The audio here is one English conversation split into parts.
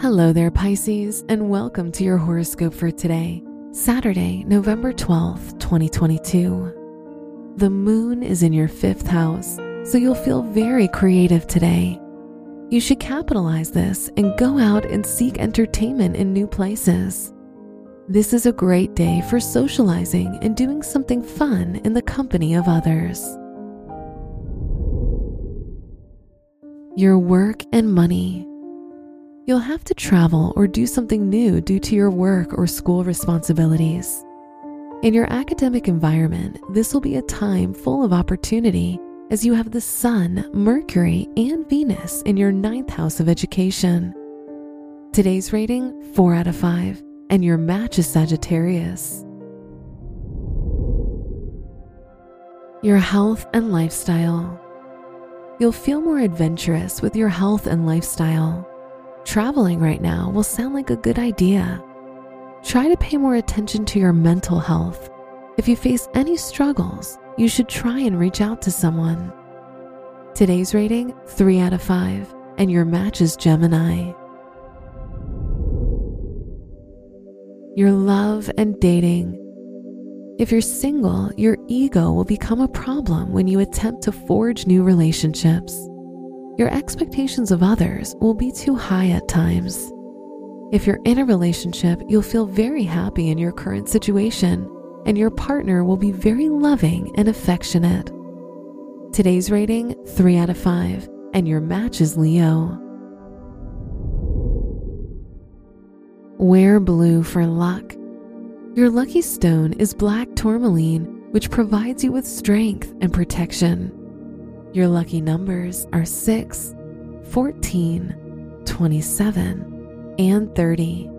Hello there, Pisces, and welcome to your horoscope for today, Saturday, November 12th, 2022. The moon is in your fifth house, so you'll feel very creative today. You should capitalize this and go out and seek entertainment in new places. This is a great day for socializing and doing something fun in the company of others. Your work and money. You'll have to travel or do something new due to your work or school responsibilities. In your academic environment, this will be a time full of opportunity as you have the Sun, Mercury, and Venus in your ninth house of education. Today's rating 4 out of 5, and your match is Sagittarius. Your health and lifestyle. You'll feel more adventurous with your health and lifestyle. Traveling right now will sound like a good idea. Try to pay more attention to your mental health. If you face any struggles, you should try and reach out to someone. Today's rating 3 out of 5, and your match is Gemini. Your love and dating. If you're single, your ego will become a problem when you attempt to forge new relationships your expectations of others will be too high at times. If you're in a relationship, you'll feel very happy in your current situation, and your partner will be very loving and affectionate. Today's rating 3 out of 5, and your match is Leo. Wear blue for luck. Your lucky stone is black tourmaline, which provides you with strength and protection. Your lucky numbers are 6, 14, 27, and 30.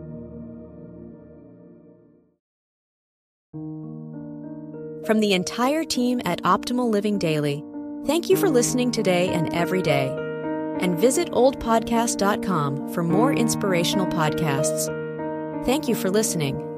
From the entire team at Optimal Living Daily, thank you for listening today and every day. And visit oldpodcast.com for more inspirational podcasts. Thank you for listening.